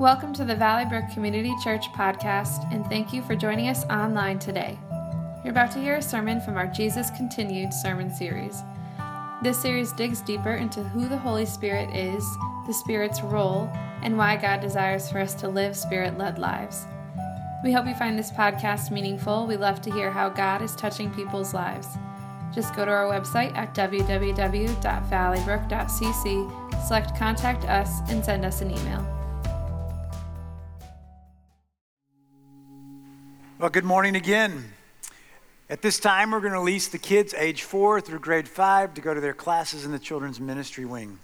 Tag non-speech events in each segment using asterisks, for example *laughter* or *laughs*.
Welcome to the Valley Brook Community Church podcast, and thank you for joining us online today. You're about to hear a sermon from our Jesus Continued sermon series. This series digs deeper into who the Holy Spirit is, the Spirit's role, and why God desires for us to live Spirit led lives. We hope you find this podcast meaningful. We love to hear how God is touching people's lives. Just go to our website at www.valleybrook.cc, select Contact Us, and send us an email. Well, good morning again. At this time, we're going to release the kids age four through grade five to go to their classes in the children's ministry wing.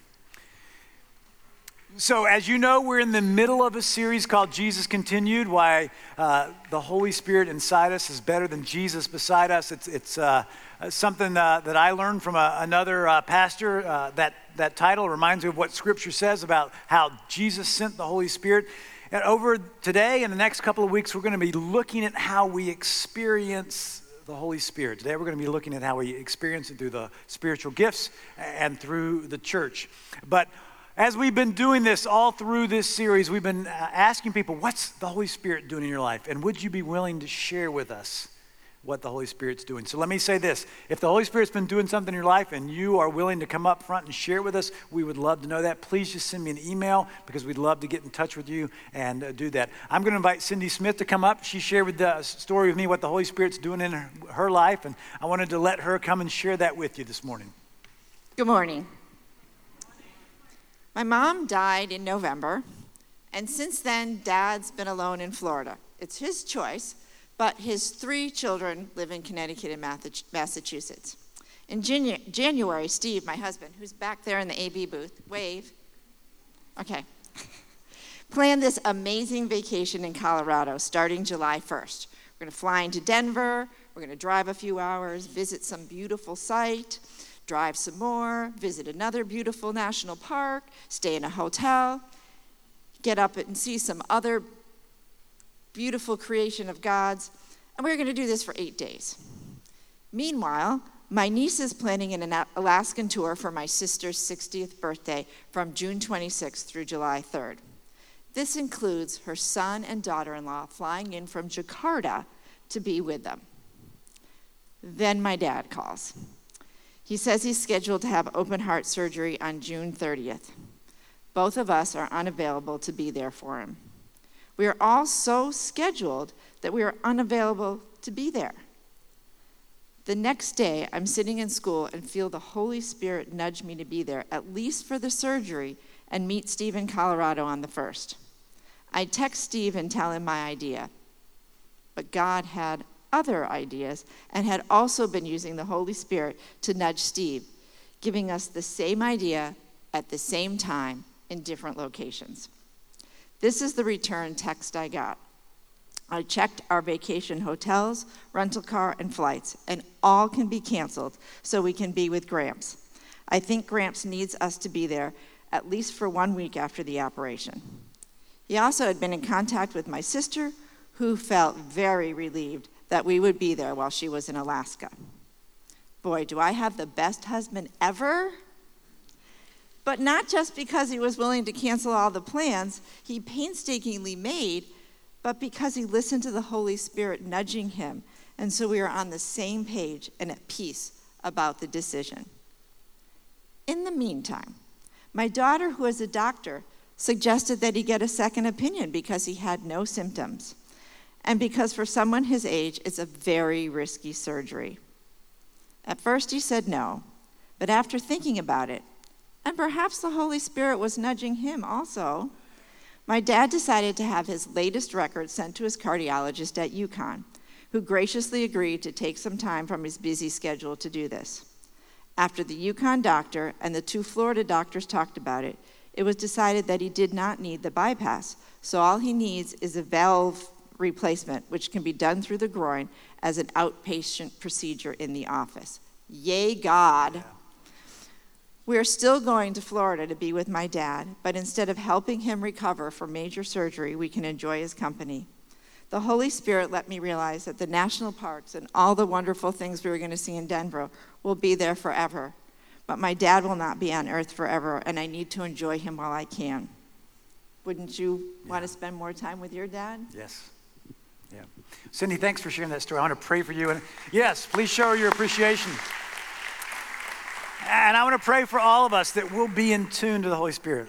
So, as you know, we're in the middle of a series called Jesus Continued Why uh, the Holy Spirit inside us is better than Jesus beside us. It's, it's uh, something uh, that I learned from a, another uh, pastor. Uh, that, that title reminds me of what Scripture says about how Jesus sent the Holy Spirit. And over today and the next couple of weeks, we're going to be looking at how we experience the Holy Spirit. Today, we're going to be looking at how we experience it through the spiritual gifts and through the church. But as we've been doing this all through this series, we've been uh, asking people, what's the Holy Spirit doing in your life? And would you be willing to share with us? What the Holy Spirit's doing. So let me say this if the Holy Spirit's been doing something in your life and you are willing to come up front and share it with us, we would love to know that. Please just send me an email because we'd love to get in touch with you and uh, do that. I'm going to invite Cindy Smith to come up. She shared with the story with me what the Holy Spirit's doing in her, her life, and I wanted to let her come and share that with you this morning. Good morning. My mom died in November, and since then, dad's been alone in Florida. It's his choice but his three children live in Connecticut and Massachusetts. In January, Steve, my husband, who's back there in the AV booth, wave. Okay. *laughs* planned this amazing vacation in Colorado starting July 1st. We're going to fly into Denver, we're going to drive a few hours, visit some beautiful site, drive some more, visit another beautiful national park, stay in a hotel, get up and see some other beautiful creation of God's. And we are going to do this for eight days. Meanwhile, my niece is planning an Alaskan tour for my sister's 60th birthday from June 26th through July 3rd. This includes her son and daughter in law flying in from Jakarta to be with them. Then my dad calls. He says he's scheduled to have open heart surgery on June 30th. Both of us are unavailable to be there for him. We are all so scheduled that we are unavailable to be there. The next day, I'm sitting in school and feel the Holy Spirit nudge me to be there, at least for the surgery, and meet Steve in Colorado on the first. I text Steve and tell him my idea. But God had other ideas and had also been using the Holy Spirit to nudge Steve, giving us the same idea at the same time in different locations. This is the return text I got. I checked our vacation hotels, rental car, and flights, and all can be canceled so we can be with Gramps. I think Gramps needs us to be there at least for one week after the operation. He also had been in contact with my sister, who felt very relieved that we would be there while she was in Alaska. Boy, do I have the best husband ever! But not just because he was willing to cancel all the plans he painstakingly made, but because he listened to the Holy Spirit nudging him. And so we are on the same page and at peace about the decision. In the meantime, my daughter, who is a doctor, suggested that he get a second opinion because he had no symptoms. And because for someone his age, it's a very risky surgery. At first, he said no, but after thinking about it, and perhaps the Holy Spirit was nudging him also. My dad decided to have his latest record sent to his cardiologist at UConn, who graciously agreed to take some time from his busy schedule to do this. After the UConn doctor and the two Florida doctors talked about it, it was decided that he did not need the bypass, so all he needs is a valve replacement, which can be done through the groin as an outpatient procedure in the office. Yay, God! We are still going to Florida to be with my dad, but instead of helping him recover from major surgery, we can enjoy his company. The Holy Spirit let me realize that the national parks and all the wonderful things we were going to see in Denver will be there forever. But my dad will not be on earth forever, and I need to enjoy him while I can. Wouldn't you want to spend more time with your dad? Yes. Yeah. Cindy, thanks for sharing that story. I want to pray for you. And yes, please show your appreciation. And I want to pray for all of us that we'll be in tune to the Holy Spirit.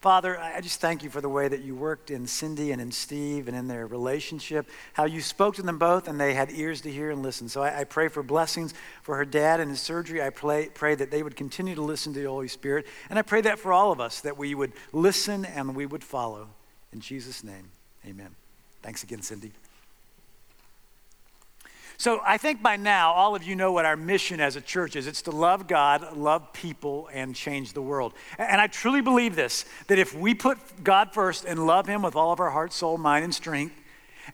Father, I just thank you for the way that you worked in Cindy and in Steve and in their relationship, how you spoke to them both and they had ears to hear and listen. So I, I pray for blessings for her dad and his surgery. I pray, pray that they would continue to listen to the Holy Spirit. And I pray that for all of us, that we would listen and we would follow. In Jesus' name, amen. Thanks again, Cindy. So I think by now, all of you know what our mission as a church is. It's to love God, love people, and change the world. And I truly believe this that if we put God first and love Him with all of our heart, soul, mind, and strength,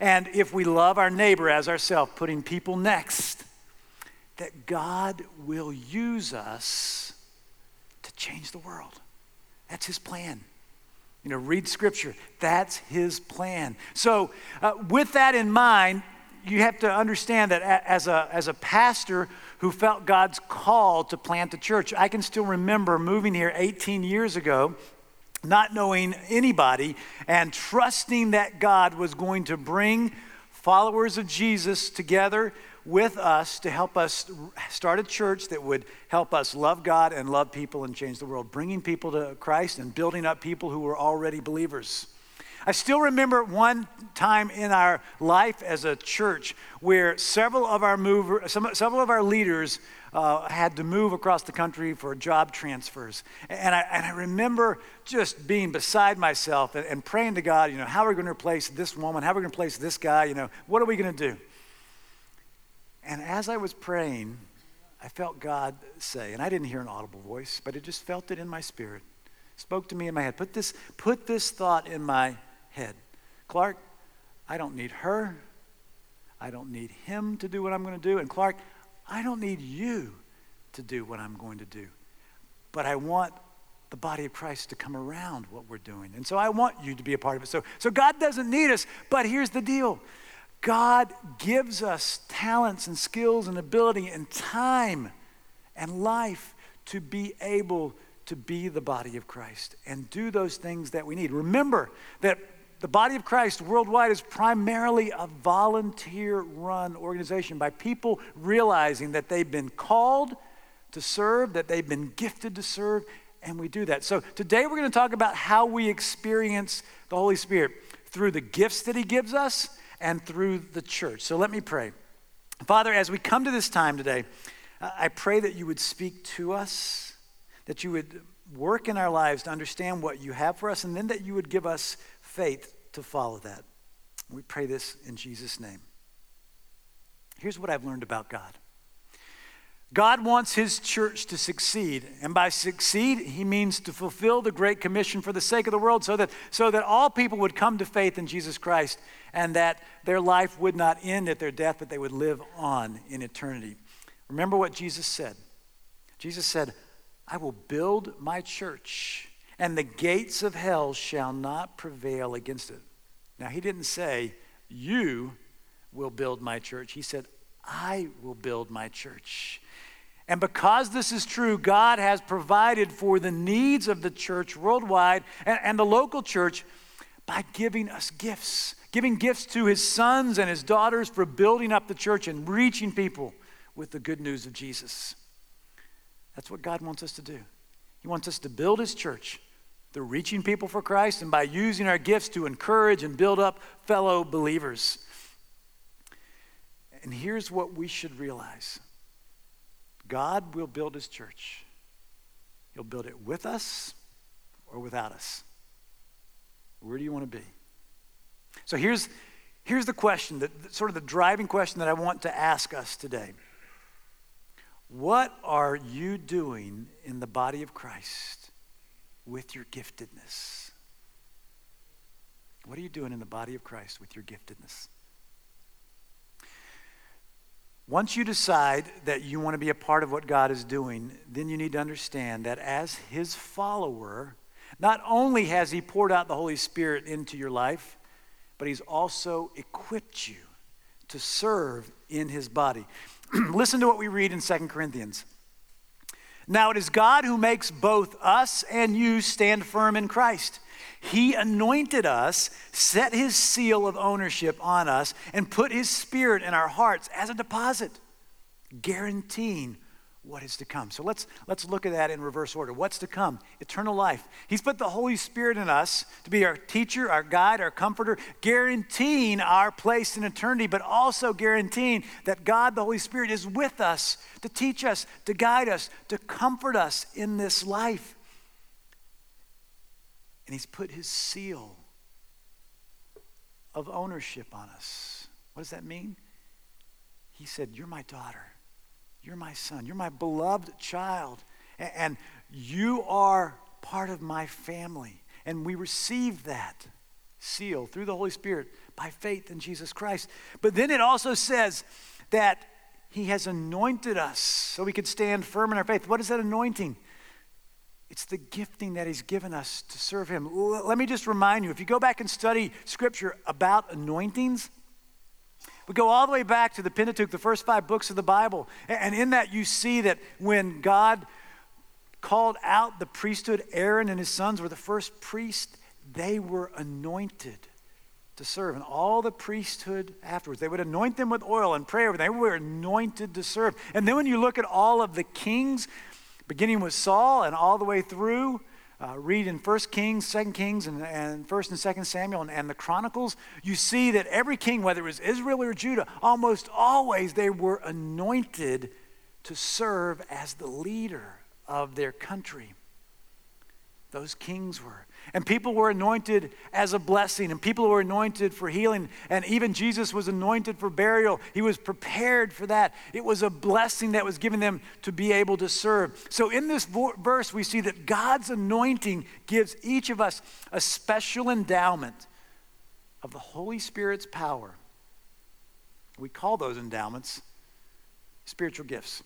and if we love our neighbor as ourselves, putting people next, that God will use us to change the world. That's His plan. You know, read scripture. That's his plan. So, uh, with that in mind, you have to understand that as a, as a pastor who felt God's call to plant a church, I can still remember moving here 18 years ago, not knowing anybody, and trusting that God was going to bring followers of Jesus together with us to help us start a church that would help us love God and love people and change the world, bringing people to Christ and building up people who were already believers. I still remember one time in our life as a church where several of our mover, some, several of our leaders uh, had to move across the country for job transfers. And I, and I remember just being beside myself and, and praying to God, you know, how are we going to replace this woman? How are we going to replace this guy? You know, what are we going to do? And as I was praying, I felt God say, and I didn't hear an audible voice, but it just felt it in my spirit. Spoke to me in my head. Put this, put this thought in my head. Clark, I don't need her. I don't need him to do what I'm going to do. And Clark, I don't need you to do what I'm going to do. But I want the body of Christ to come around what we're doing. And so I want you to be a part of it. So, so God doesn't need us, but here's the deal God gives us talents and skills and ability and time and life to be able to be the body of Christ and do those things that we need. Remember that the body of Christ worldwide is primarily a volunteer run organization by people realizing that they've been called to serve, that they've been gifted to serve, and we do that. So today we're going to talk about how we experience the Holy Spirit through the gifts that He gives us and through the church. So let me pray. Father, as we come to this time today, I pray that you would speak to us, that you would work in our lives to understand what you have for us, and then that you would give us faith to follow that. We pray this in Jesus' name. Here's what I've learned about God God wants his church to succeed. And by succeed, he means to fulfill the Great Commission for the sake of the world so that, so that all people would come to faith in Jesus Christ and that their life would not end at their death, but they would live on in eternity. Remember what Jesus said. Jesus said, I will build my church and the gates of hell shall not prevail against it. Now, he didn't say, You will build my church. He said, I will build my church. And because this is true, God has provided for the needs of the church worldwide and, and, the local church by giving us gifts, giving gifts to his sons and his daughters for building up the church and reaching people with the good news of Jesus. That's what God wants us to do. He wants us to build His church through reaching people for Christ and by using our gifts to encourage and build up fellow believers. And here's what we should realize God will build His church, He'll build it with us or without us. Where do you want to be? So here's, here's the question, that, sort of the driving question that I want to ask us today. What are you doing in the body of Christ with your giftedness? What are you doing in the body of Christ with your giftedness? Once you decide that you want to be a part of what God is doing, then you need to understand that as His follower, not only has He poured out the Holy Spirit into your life, but He's also equipped you to serve in His body. *clears throat* Listen to what we read in 2 Corinthians. Now it is God who makes both us and you stand firm in Christ. He anointed us, set his seal of ownership on us, and put his spirit in our hearts as a deposit, guaranteeing what is to come. So let's, let's look at that in reverse order. What's to come? Eternal life. He's put the Holy Spirit in us to be our teacher, our guide, our comforter, guaranteeing our place in eternity, but also guaranteeing that God, the Holy Spirit, is with us to teach us, to guide us, to comfort us in this life. And He's put His seal of ownership on us. What does that mean? He said, You're my daughter. You're my son. You're my beloved child. And you are part of my family. And we receive that seal through the Holy Spirit by faith in Jesus Christ. But then it also says that He has anointed us so we could stand firm in our faith. What is that anointing? It's the gifting that He's given us to serve Him. Let me just remind you if you go back and study Scripture about anointings, we go all the way back to the Pentateuch, the first five books of the Bible. And in that, you see that when God called out the priesthood, Aaron and his sons were the first priests, they were anointed to serve. And all the priesthood afterwards, they would anoint them with oil and prayer. They were anointed to serve. And then when you look at all of the kings, beginning with Saul and all the way through, uh, read in 1 Kings, 2 Kings, and, and 1 and 2 Samuel and, and the Chronicles, you see that every king, whether it was Israel or Judah, almost always they were anointed to serve as the leader of their country. Those kings were. And people were anointed as a blessing, and people were anointed for healing. And even Jesus was anointed for burial. He was prepared for that. It was a blessing that was given them to be able to serve. So, in this verse, we see that God's anointing gives each of us a special endowment of the Holy Spirit's power. We call those endowments spiritual gifts.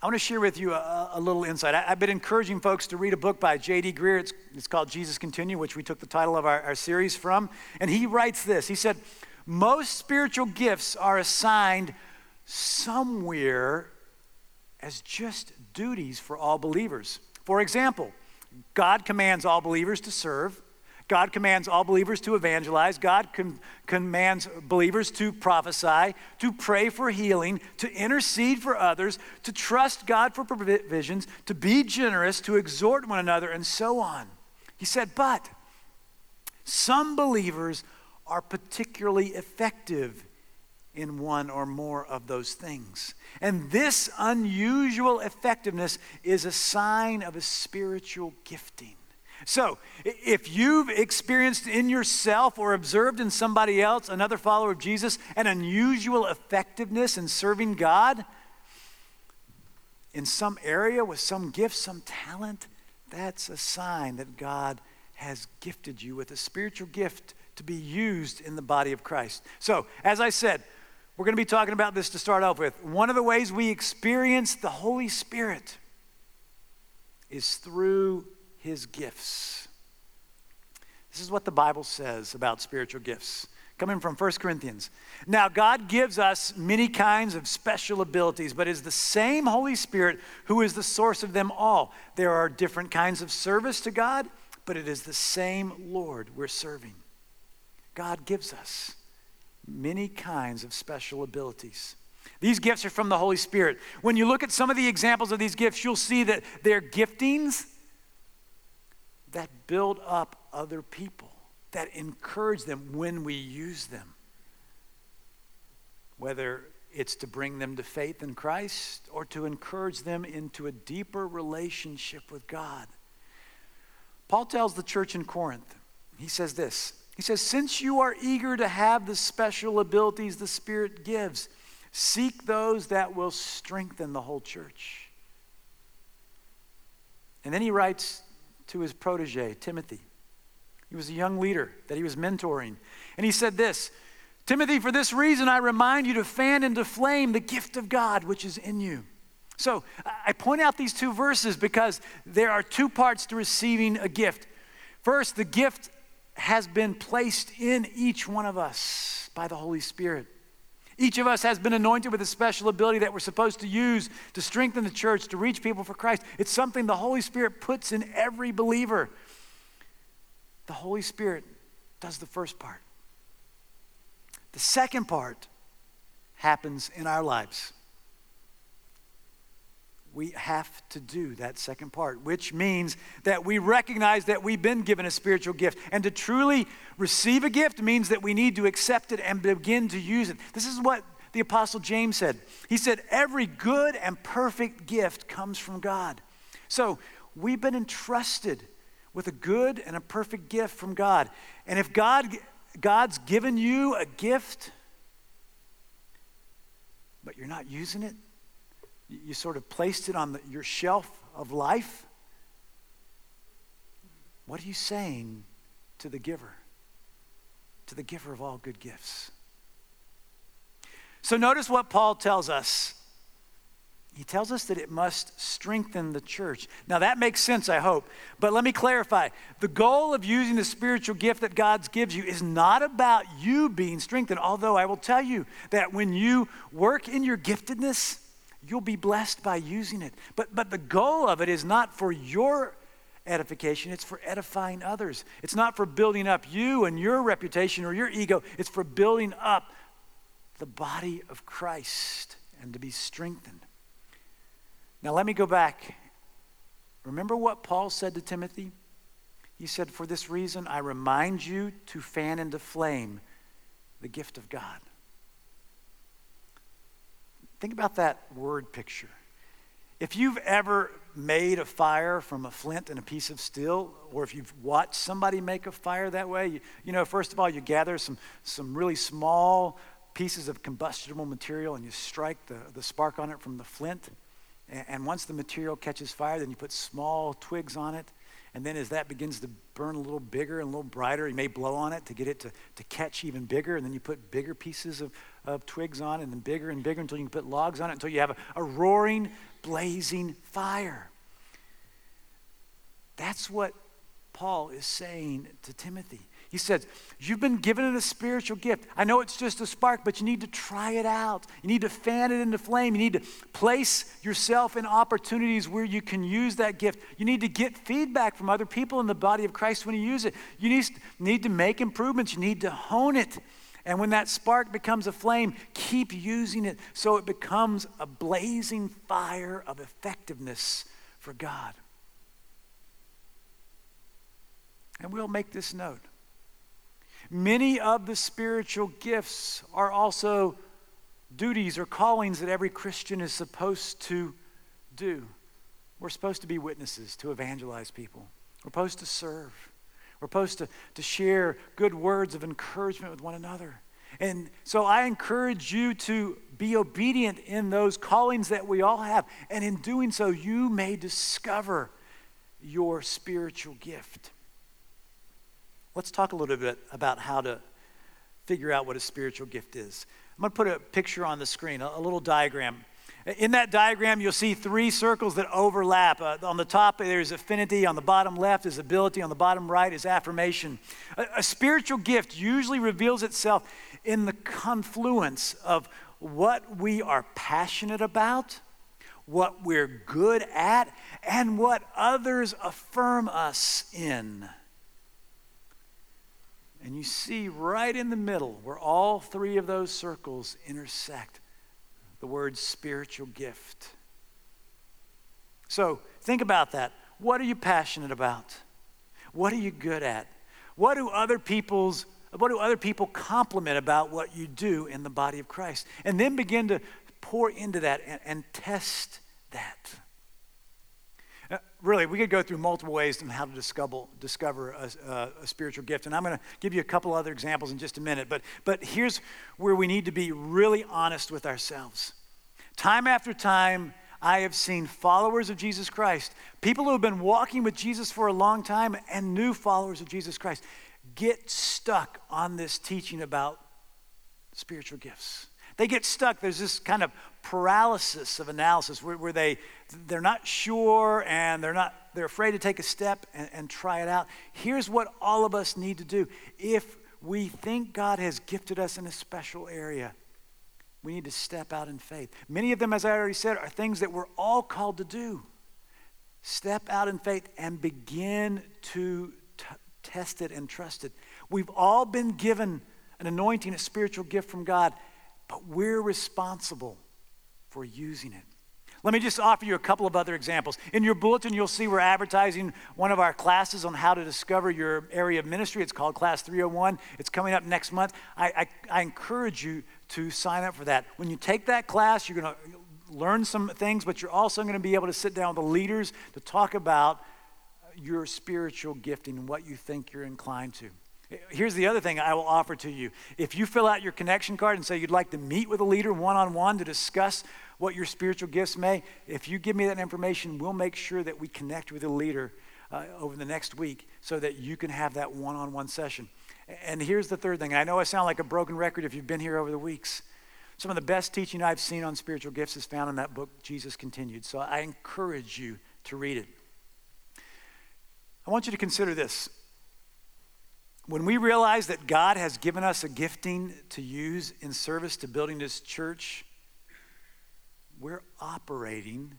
I want to share with you a, a little insight. I, have been encouraging folks to read a book by J.D. Greear. It's, it's called Jesus Continue, which we took the title of our, our series from. And he writes this He said, Most spiritual gifts are assigned somewhere as just duties for all believers. For example, God commands all believers to serve. God commands all believers to evangelize. God com- commands believers to prophesy, to pray for healing, to intercede for others, to trust God for provisions, to be generous, to exhort one another, and so on. He said, but some believers are particularly effective in one or more of those things. And this unusual effectiveness is a sign of a spiritual gifting. So, if you've experienced in yourself or observed in somebody else, another follower of Jesus, an unusual effectiveness in serving God in some area with some gift, some talent, that's a sign that God has gifted you with a spiritual gift to be used in the body of Christ. So, as I said, we're going to be talking about this to start off with. One of the ways we experience the Holy Spirit is through his gifts. This is what the Bible says about spiritual gifts. Coming from 1 Corinthians. Now, God gives us many kinds of special abilities, but is the same Holy Spirit who is the source of them all. There are different kinds of service to God, but it is the same Lord we're serving. God gives us many kinds of special abilities. These gifts are from the Holy Spirit. When you look at some of the examples of these gifts, you'll see that they're giftings that build up other people, that encourage them when we use them. Whether it's to bring them to faith in Christ or to encourage them into a deeper relationship with God. Paul tells the church in Corinth, he says this He says, Since you are eager to have the special abilities the Spirit gives, seek those that will strengthen the whole church. And then he writes to his protege, Timothy. He was a young leader that he was mentoring. And he said this Timothy, for this reason I remind you to fan into flame the gift of God which is in you. So I point out these two verses because there are two parts to receiving a gift. First, the gift has been placed in each one of us by the Holy Spirit. Each of us has been anointed with a special ability that we're supposed to use to strengthen the church, to reach people for Christ. It's something the Holy Spirit puts in every believer. The Holy Spirit does the first part. The second part happens in our lives. We have to do that second part, which means that we recognize that we've been given a spiritual gift. And to truly receive a gift means that we need to accept it and begin to use it. This is what the Apostle James said. He said, Every good and perfect gift comes from God. So we've been entrusted with a good and a perfect gift from God. And if God, God's given you a gift, but you're not using it, you sort of placed it on the, your shelf of life, what are you saying to the giver? To the giver of all good gifts. So notice what Paul tells us he tells us that it must strengthen the church. Now, that makes sense, I hope. But let me clarify. The goal of using the spiritual gift that God gives you is not about you being strengthened, although I will tell you that when you work in your giftedness, you'll be blessed by using it. But, but the goal of it is not for your edification, it's for edifying others. It's not for building up you and your reputation or your ego, it's for building up the body of Christ and to be strengthened. Now, let me go back. Remember what Paul said to Timothy? He said, For this reason, I remind you to fan into flame the gift of God. Think about that word picture. If you've ever made a fire from a flint and a piece of steel, or if you've watched somebody make a fire that way, you, you know, first of all, you gather some, some really small pieces of combustible material and you strike the, the spark on it from the flint. And once the material catches fire, then you put small twigs on it. And then as that begins to burn a little bigger and a little brighter, you may blow on it to get it to, to catch even bigger. And then you put bigger pieces of, of twigs on it, and then bigger and bigger until you can put logs on it, until you have a, a roaring, blazing fire. That's what Paul is saying to Timothy. He says, You've been given a spiritual gift. I know it's just a spark, but you need to try it out. You need to fan it into flame. You need to place yourself in opportunities where you can use that gift. You need to get feedback from other people in the body of Christ when you use it. You need, need to make improvements. You need to hone it. And when that spark becomes a flame, keep using it so it becomes a blazing fire of effectiveness for God. And we'll make this note. Many of the spiritual gifts are also duties or callings that every Christian is supposed to do. We're supposed to be witnesses to evangelize people, we're supposed to serve, we're supposed to, to share good words of encouragement with one another. And so I encourage you to be obedient in those callings that we all have. And in doing so, you may discover your spiritual gift. Let's talk a little bit about how to figure out what a spiritual gift is. I'm going to put a picture on the screen, a, a little diagram. In that diagram, you'll see three circles that overlap. Uh, on the top, there's affinity. On the bottom left is ability. On the bottom right is affirmation. A, a spiritual gift usually reveals itself in the confluence of what we are passionate about, what we're good at, and what others affirm us in. And you see right in the middle where all three of those circles intersect the word spiritual gift. So think about that. What are you passionate about? What are you good at? What do other people's what do other people compliment about what you do in the body of Christ? And then begin to pour into that and, and test that. Really, we could go through multiple ways on how to discover, discover a, a, a spiritual gift. And I'm going to give you a couple other examples in just a minute. But, but here's where we need to be really honest with ourselves. Time after time, I have seen followers of Jesus Christ, people who have been walking with Jesus for a long time, and new followers of Jesus Christ, get stuck on this teaching about spiritual gifts. They get stuck. There's this kind of paralysis of analysis where, where they, they're not sure and they're, not, they're afraid to take a step and, and try it out. Here's what all of us need to do. If we think God has gifted us in a special area, we need to step out in faith. Many of them, as I already said, are things that we're all called to do. Step out in faith and begin to t- it and trust it. We've all been given an anointing, a spiritual gift from God, but we're responsible for using it. Let me just offer you a couple of other examples. In your bulletin, you'll see we're advertising one of our classes on how to discover your area of ministry. It's called Class 301. It's coming up next month. I, I, I encourage you to sign up for that. When you take that class, you're going to learn some things, but you're also going to be able to sit down with the leaders to talk about your spiritual gifting and what you think you're inclined to. Here's the other thing I will offer to you. If you fill out your connection card and say you'd like to meet with a leader one on one to discuss what your spiritual gifts may, if you give me that information, we'll make sure that we connect with a leader uh, over the next week so that you can have that one on one session. And here's the third thing I know I sound like a broken record if you've been here over the weeks. Some of the best teaching I've seen on spiritual gifts is found in that book, Jesus Continued. So I encourage you to read it. I want you to consider this. When we realize that God has given us a gifting to use in service to building this church, we're operating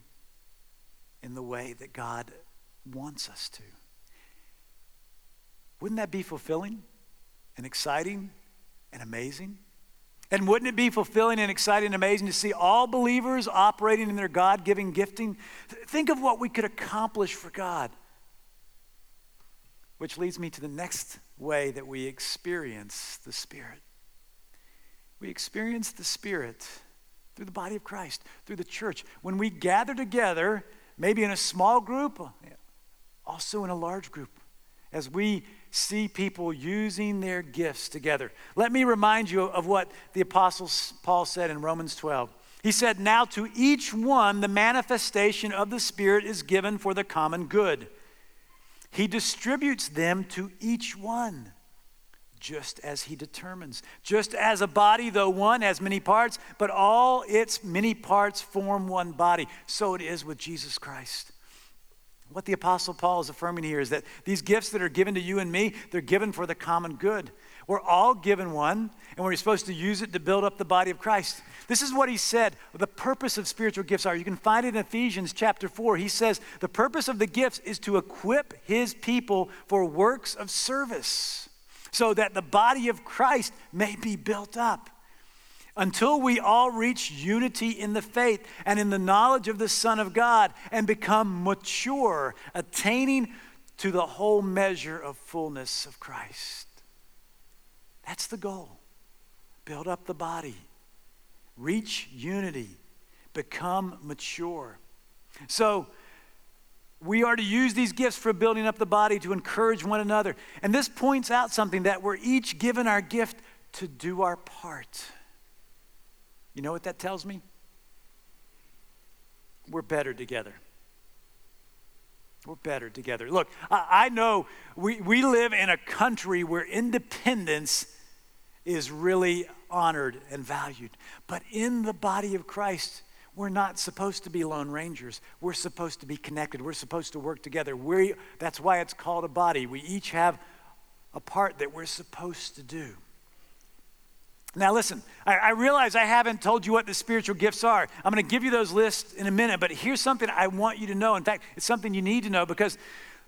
in the way that God wants us to. Wouldn't that be fulfilling and exciting and amazing? And wouldn't it be fulfilling and exciting and amazing to see all believers operating in their God giving gifting? Think of what we could accomplish for God. Which leads me to the next way that we experience the Spirit. We experience the Spirit through the body of Christ, through the church. When we gather together, maybe in a small group, also in a large group, as we see people using their gifts together. Let me remind you of what the Apostle Paul said in Romans 12. He said, Now to each one the manifestation of the Spirit is given for the common good. He distributes them to each one just as he determines. Just as a body, though one, has many parts, but all its many parts form one body, so it is with Jesus Christ. What the Apostle Paul is affirming here is that these gifts that are given to you and me, they're given for the common good. We're all given one, and we're supposed to use it to build up the body of Christ. This is what he said the purpose of spiritual gifts are. You can find it in Ephesians chapter 4. He says, The purpose of the gifts is to equip his people for works of service so that the body of Christ may be built up. Until we all reach unity in the faith and in the knowledge of the Son of God and become mature, attaining to the whole measure of fullness of Christ. That's the goal. Build up the body, reach unity, become mature. So, we are to use these gifts for building up the body to encourage one another. And this points out something that we're each given our gift to do our part. You know what that tells me? We're better together. We're better together. Look, I, I know we, we live in a country where independence is really honored and valued. But in the body of Christ, we're not supposed to be lone rangers. We're supposed to be connected. We're supposed to work together. we that's why it's called a body. We each have a part that we're supposed to do. Now, listen, I, I, realize I haven't told you what the spiritual gifts are. I'm going to give you those lists in a minute, but here's something I want you to know. In fact, it's something you need to know because,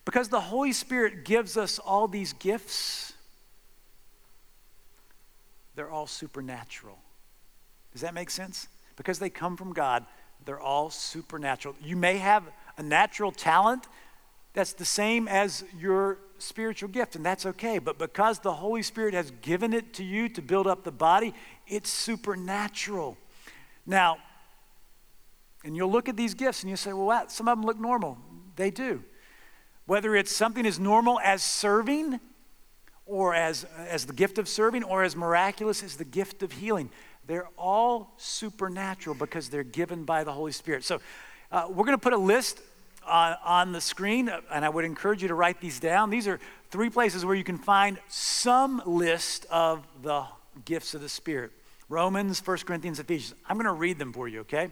because the Holy Spirit gives us all these gifts, they're all supernatural. Does that make sense? because they come from God, they're all supernatural. You may have a natural talent that's the same as your spiritual gift, and that's okay. But because the Holy Spirit has given it to you to build up the body, it's supernatural. Now, and you'll look at these gifts and you say, well, wow, some of them look normal. They do. Whether it's something as normal as serving, or as, as the gift of serving, or as miraculous as the gift of healing. They're all supernatural because they're given by the Holy Spirit. So uh, we're going to put a list on, on the screen, uh, and I would encourage you to write these down. These are three places where you can find some list of the gifts of the Spirit Romans, 1 Corinthians, Ephesians. I'm going to read them for you, okay?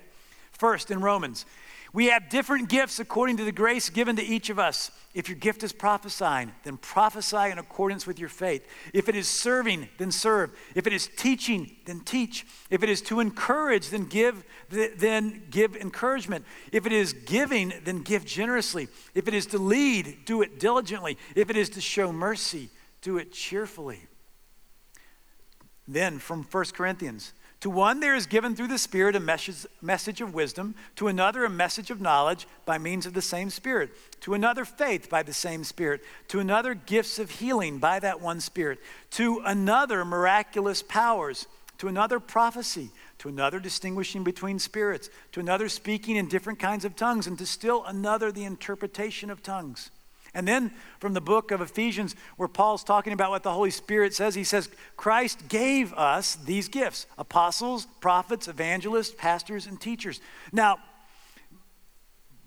First, in Romans, We have different gifts according to the grace given to each of us. If your gift is prophesying, then prophesy in accordance with your faith. If it is serving, then serve. If it is teaching, then teach. If it is to encourage, then give then give encouragement. If it is giving, then give generously. If it is to lead, do it diligently. If it is to show mercy, do it cheerfully. Then from 1 Corinthians, to one, there is given through the Spirit a message, message of wisdom, to another, a message of knowledge by means of the same Spirit, to another, faith by the same Spirit, to another, gifts of healing by that one Spirit, to another, miraculous powers, to another, prophecy, to another, distinguishing between spirits, to another, speaking in different kinds of tongues, and to still another, the interpretation of tongues. And then from the book of Ephesians, where Paul's talking about what the Holy Spirit says, he says, Christ gave us these gifts apostles, prophets, evangelists, pastors, and teachers. Now,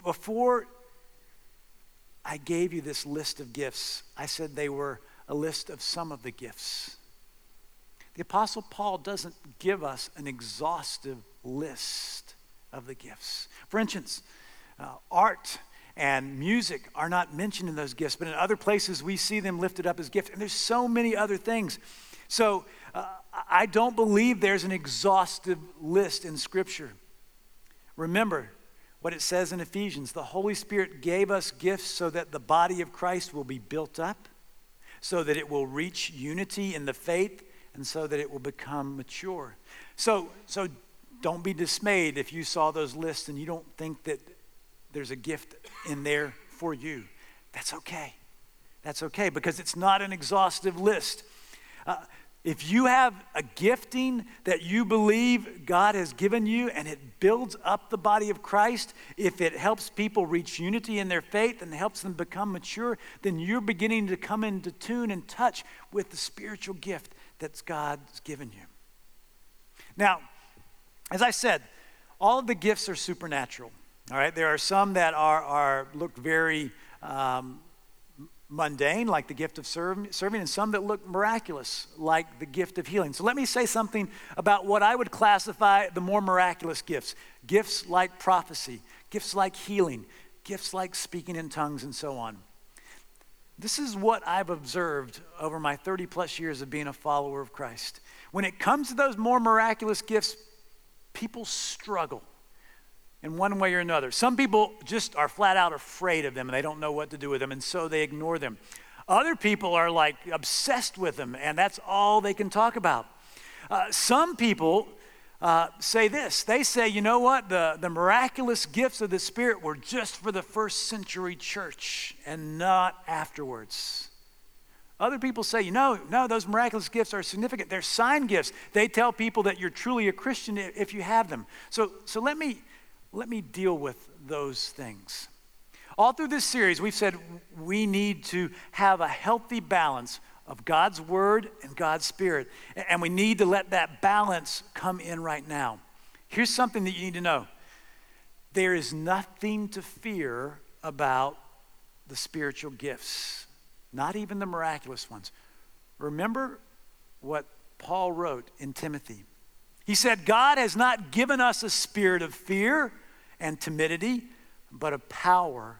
before I gave you this list of gifts, I said they were a list of some of the gifts. The Apostle Paul doesn't give us an exhaustive list of the gifts. For instance, uh, art and music are not mentioned in those gifts, but in other places we see them lifted up as gifts. And there's so many other things. So uh, I don't believe there's an exhaustive list in Scripture. Remember what it says in Ephesians the Holy Spirit gave us gifts so that the body of Christ will be built up, so that it will reach unity in the faith, and so that it will become mature. So, so don't be dismayed if you saw those lists and you don't think that there's a gift in there for you. That's okay. That's okay because it's not an exhaustive list. Uh, if you have a gifting that you believe God has given you and it builds up the body of Christ, if it helps people reach unity in their faith and helps them become mature, then you're beginning to come into tune and touch with the spiritual gift that God's given you. Now, as I said, all of the gifts are supernatural. All right, there are some that are, are look very um, mundane, like the gift of serving, and some that look miraculous, like the gift of healing. So let me say something about what I would classify the more miraculous gifts gifts like prophecy, gifts like healing, gifts like speaking in tongues, and so on. This is what I've observed over my 30 plus years of being a follower of Christ. When it comes to those more miraculous gifts, people struggle in one way or another. Some people just are flat out afraid of them and they don't know what to do with them, and so they ignore them. Other people are like obsessed with them, and that's all they can talk about. Uh, some people uh, say this they say, you know what, the, the miraculous gifts of the Spirit were just for the first century church and not afterwards. Other people say, you know, no, those miraculous gifts are significant. They're sign gifts. They tell people that you're truly a Christian if you have them. So, so let me let me deal with those things. All through this series, we've said we need to have a healthy balance of God's Word and God's Spirit. And we need to let that balance come in right now. Here's something that you need to know there is nothing to fear about the spiritual gifts, not even the miraculous ones. Remember what Paul wrote in Timothy. He said, God has not given us a spirit of fear and timidity, but of power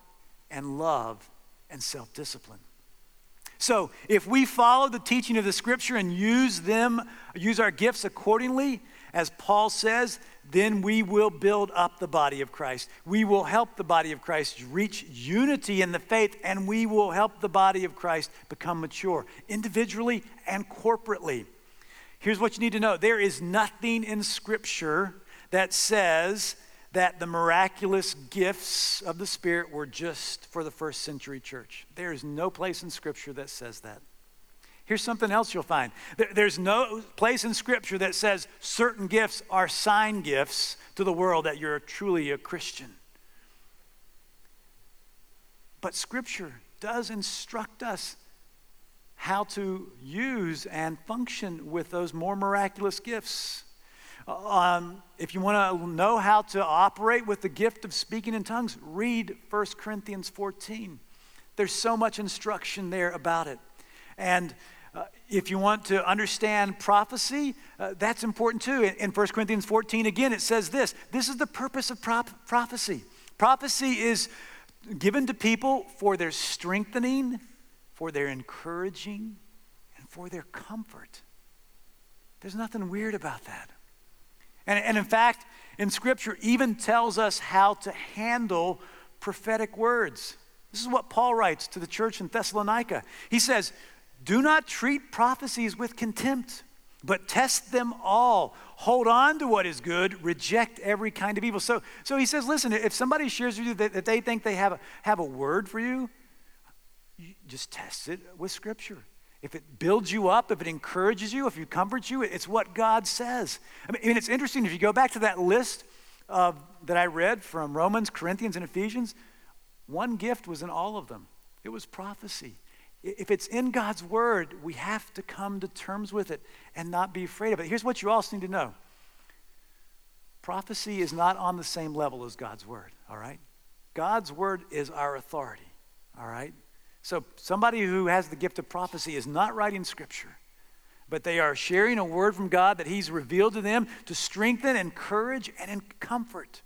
and love and self discipline. So, if we follow the teaching of the scripture and use them, use our gifts accordingly, as Paul says, then we will build up the body of Christ. We will help the body of Christ reach unity in the faith, and we will help the body of Christ become mature, individually and corporately. Here's what you need to know there is nothing in Scripture that says that the miraculous gifts of the Spirit were just for the first century church. There is no place in Scripture that says that. Here's something else you'll find there's no place in Scripture that says certain gifts are sign gifts to the world that you're truly a Christian. But Scripture does instruct us how to use and function with those more miraculous gifts. Um, if you want to know how to operate with the gift of speaking in tongues, read 1 Corinthians 14. There's so much instruction there about it. And uh, if you want to understand prophecy, uh, that's important too. In, in 1 Corinthians 14, again, it says this this is the purpose of prop- prophecy Prophecy is given to people for their strengthening, for their encouraging, and for their comfort. There's nothing weird about that. And, and in fact, in Scripture, even tells us how to handle prophetic words. This is what Paul writes to the church in Thessalonica. He says, Do not treat prophecies with contempt, but test them all. Hold on to what is good, reject every kind of evil. So, so he says, Listen, if somebody shares with you that, that they think they have a, have a word for you, you just test it with Scripture. If it builds you up, if it encourages you, if it comforts you, it's what God says. I mean, it's interesting if you go back to that list of, that I read from Romans, Corinthians, and Ephesians, one gift was in all of them it was prophecy. If it's in God's word, we have to come to terms with it and not be afraid of it. Here's what you also need to know prophecy is not on the same level as God's word, all right? God's word is our authority, all right? So somebody who has the gift of prophecy is not writing scripture, but they are sharing a word from God that He's revealed to them to strengthen, encourage, and in comfort.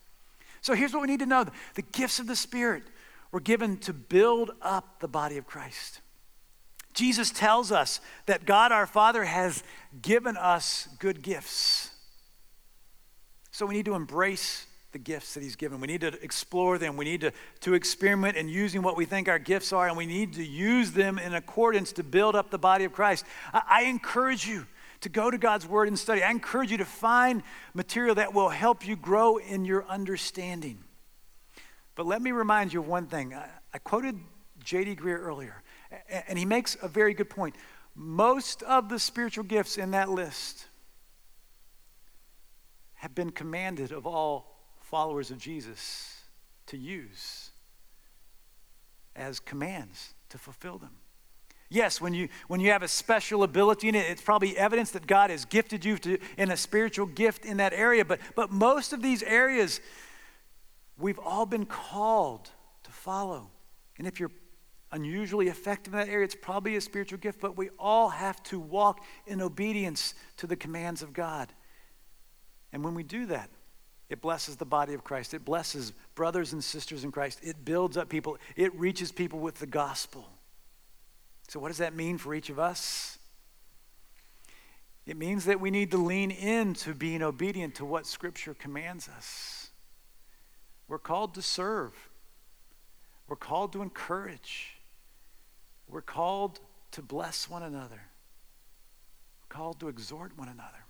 So here's what we need to know the gifts of the Spirit were given to build up the body of Christ. Jesus tells us that God our Father has given us good gifts. So we need to embrace the gifts that He's given. We need to explore them. We need to, to experiment in using what we think our gifts are, and we need to use them in accordance to build up the body of Christ. I, I encourage you to go to God's Word and study. I encourage you to find material that will help you grow in your understanding. But let me remind you of one thing. I, I quoted J.D. Greear earlier, and he makes a very good point. Most of the spiritual gifts in that list have been commanded of all followers of Jesus to use as commands to fulfill them. Yes, when you, when you have a special ability in it, it's probably evidence that God has gifted you to, in a spiritual gift in that area. But, but most of these areas, we've all been called to follow. And if you're unusually effective in that area, it's probably a spiritual gift, but we all have to walk in obedience to the commands of God. And when we do that, it blesses the body of Christ. It blesses brothers and sisters in Christ. It builds up people. It reaches people with the gospel. So, what does that mean for each of us? It means that we need to lean into being obedient to what Scripture commands us. We're called to serve, we're called to encourage, we're called to bless one another, we're called to exhort one another.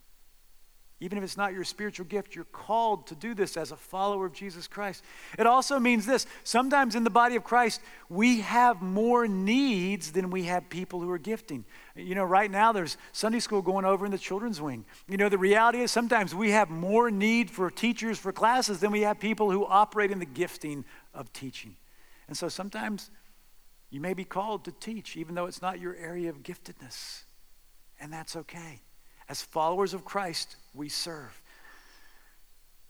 Even if it's not your spiritual gift, you're called to do this as a follower of Jesus Christ. It also means this sometimes in the body of Christ, we have more needs than we have people who are gifting. You know, right now there's Sunday school going over in the children's wing. You know, the reality is sometimes we have more need for teachers for classes than we have people who operate in the gifting of teaching. And so sometimes you may be called to teach, even though it's not your area of giftedness. And that's okay. As followers of Christ, we serve.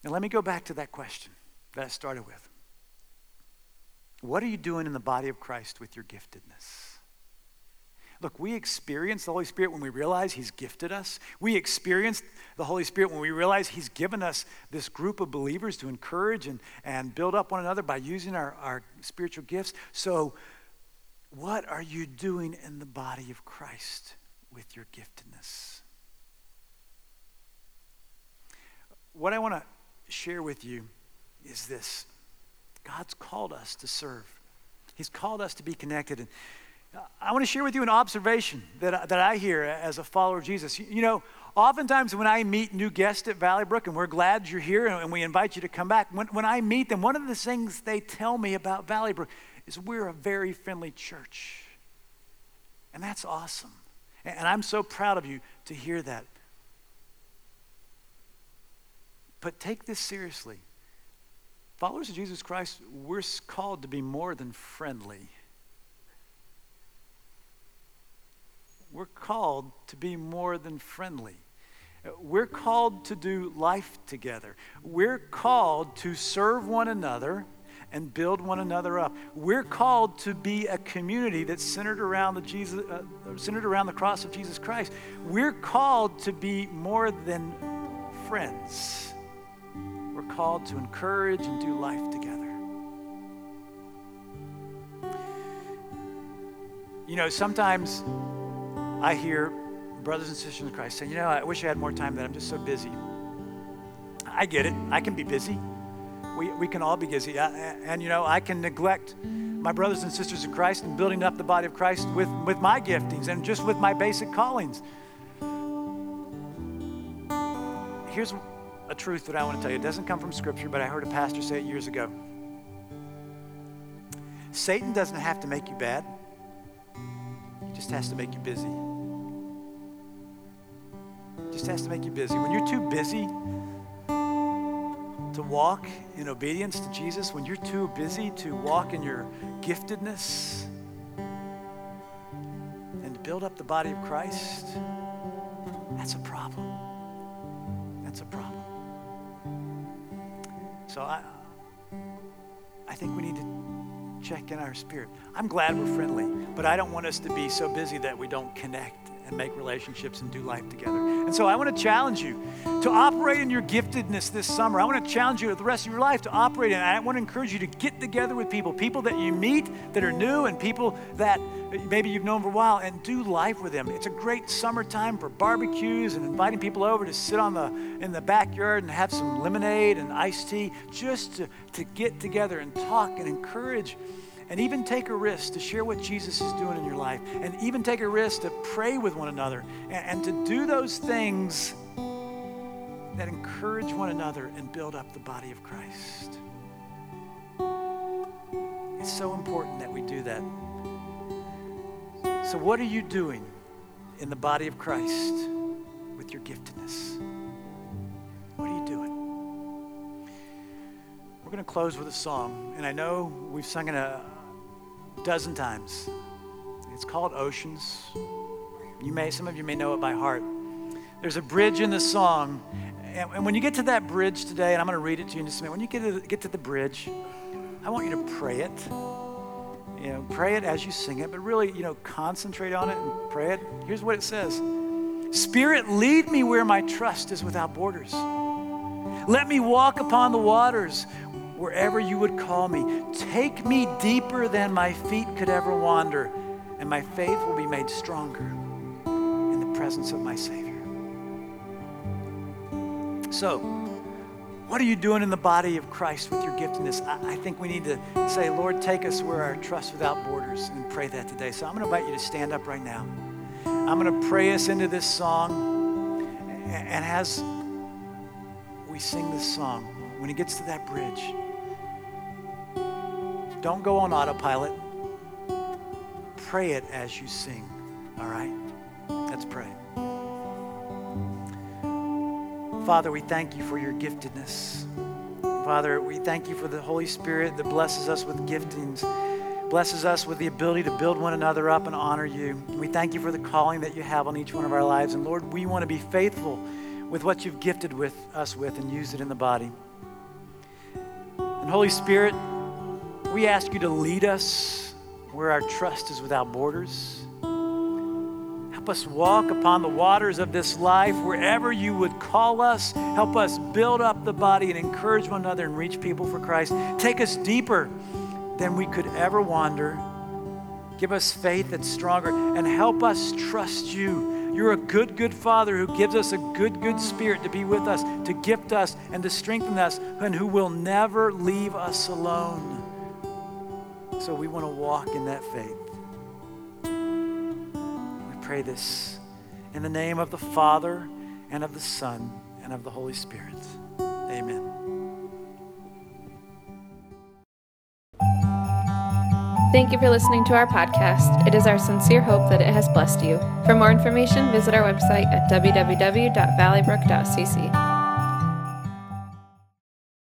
Now, let me go back to that question that I started with. What are you doing in the body of Christ with your giftedness? Look, we experience the Holy Spirit when we realize He's gifted us. We experience the Holy Spirit when we realize He's given us this group of believers to encourage and, and build up one another by using our, our spiritual gifts. So, what are you doing in the body of Christ with your giftedness? What I want to share with you is this God's called us to serve, He's called us to be connected. And uh, I want to share with you an observation that, that I hear as a follower of Jesus. You, know, oftentimes when I meet new guests at Valley Brook, and we're glad you're here and we invite you to come back, when, when I meet them, one of the things they tell me about Valley Brook is we're a very friendly church. And that's awesome. And I'm so proud of you to hear that. But take this seriously. Followers of Jesus Christ, we're called to be more than friendly. We're called to be more than friendly. We're called to do life together. We're called to serve one another and build one another up. We're called to be a community that's centered around the Jesus, uh, centered around the cross of Jesus Christ. We're called to be more than friends called to encourage and do life together. You know, sometimes I hear brothers and sisters in Christ saying, you know, I wish I had more time, but I'm just so busy. I get it. I can be busy. We, we can all be busy. I, and, you know, I can neglect my brothers and sisters in Christ and building up the body of Christ with, with my giftings and just with my basic callings. Here's a truth that I want to tell you. It doesn't come from Scripture, but I heard a pastor say it years ago. Satan doesn't have to make you bad, he just has to make you busy. Just has to make you busy. When you're too busy to walk in obedience to Jesus, when you're too busy to walk in your giftedness and to build up the body of Christ, that's a problem. That's a problem. So I, I think we need to check in our spirit. I'm glad we're friendly, but I don't want us to be so busy that we don't connect and make relationships and do life together. And so I want to challenge you to operate in your giftedness this summer. I want to challenge you the rest of your life to operate in. I want to encourage you to get together with people, people that you meet that are new and people that maybe you've known for a while and do life with them. It's a great summertime for barbecues and inviting people over to sit on the in the backyard and have some lemonade and iced tea just to, to get together and talk and encourage and even take a risk to share what Jesus is doing in your life, and even take a risk to pray with one another, and, and to do those things that encourage one another and build up the body of Christ. It's so important that we do that. So, what are you doing in the body of Christ with your giftedness? What are you doing? We're going to close with a song, and I know we've sung it dozen times. It's called Oceans. You may, some of you may know it by heart. There's a bridge in the song, and, and when you get to that bridge today, and I'm going to read it to you in just a minute. When you get to, get to the bridge, I want you to pray it. You know, pray it as you sing it, but really, you know, concentrate on it and pray it. Here's what it says Spirit, lead me where my trust is without borders. Let me walk upon the waters wherever you would call me. Take me deeper than my feet could ever wander, and my faith will be made stronger in the presence of my Savior. So, what are you doing in the body of Christ with your giftedness? I, I think we need to say, Lord, take us where our trust without borders, and pray that today. So I'm going to invite you to stand up right now. I'm going to pray us into this song, and as we sing this song, when it gets to that bridge, don't go on autopilot. Pray it as you sing, all right? Let's pray. Father, we thank you for your giftedness. Father, we thank you for the Holy Spirit that blesses us with giftings, blesses us with the ability to build one another up and honor you. We thank you for the calling that you have on each one of our lives. And Lord, we want to be faithful with what you've gifted with us with and use it in the body. And Holy Spirit, we ask you to lead us where our trust is without borders. Help us walk upon the waters of this life wherever you would call us. Help us build up the body and encourage one another and reach people for Christ. Take us deeper than we could ever wander. Give us faith that's stronger and help us trust you. You're a good, good Father who gives us a good, good Spirit to be with us, to gift us, and to strengthen us, and who will never leave us alone. So we want to walk in that faith. We pray this in the name of the Father and of the Son and of the Holy Spirit. Amen. Thank you for listening to our podcast. It is our sincere hope that it has blessed you. For more information, visit our website at www.valleybrook.cc.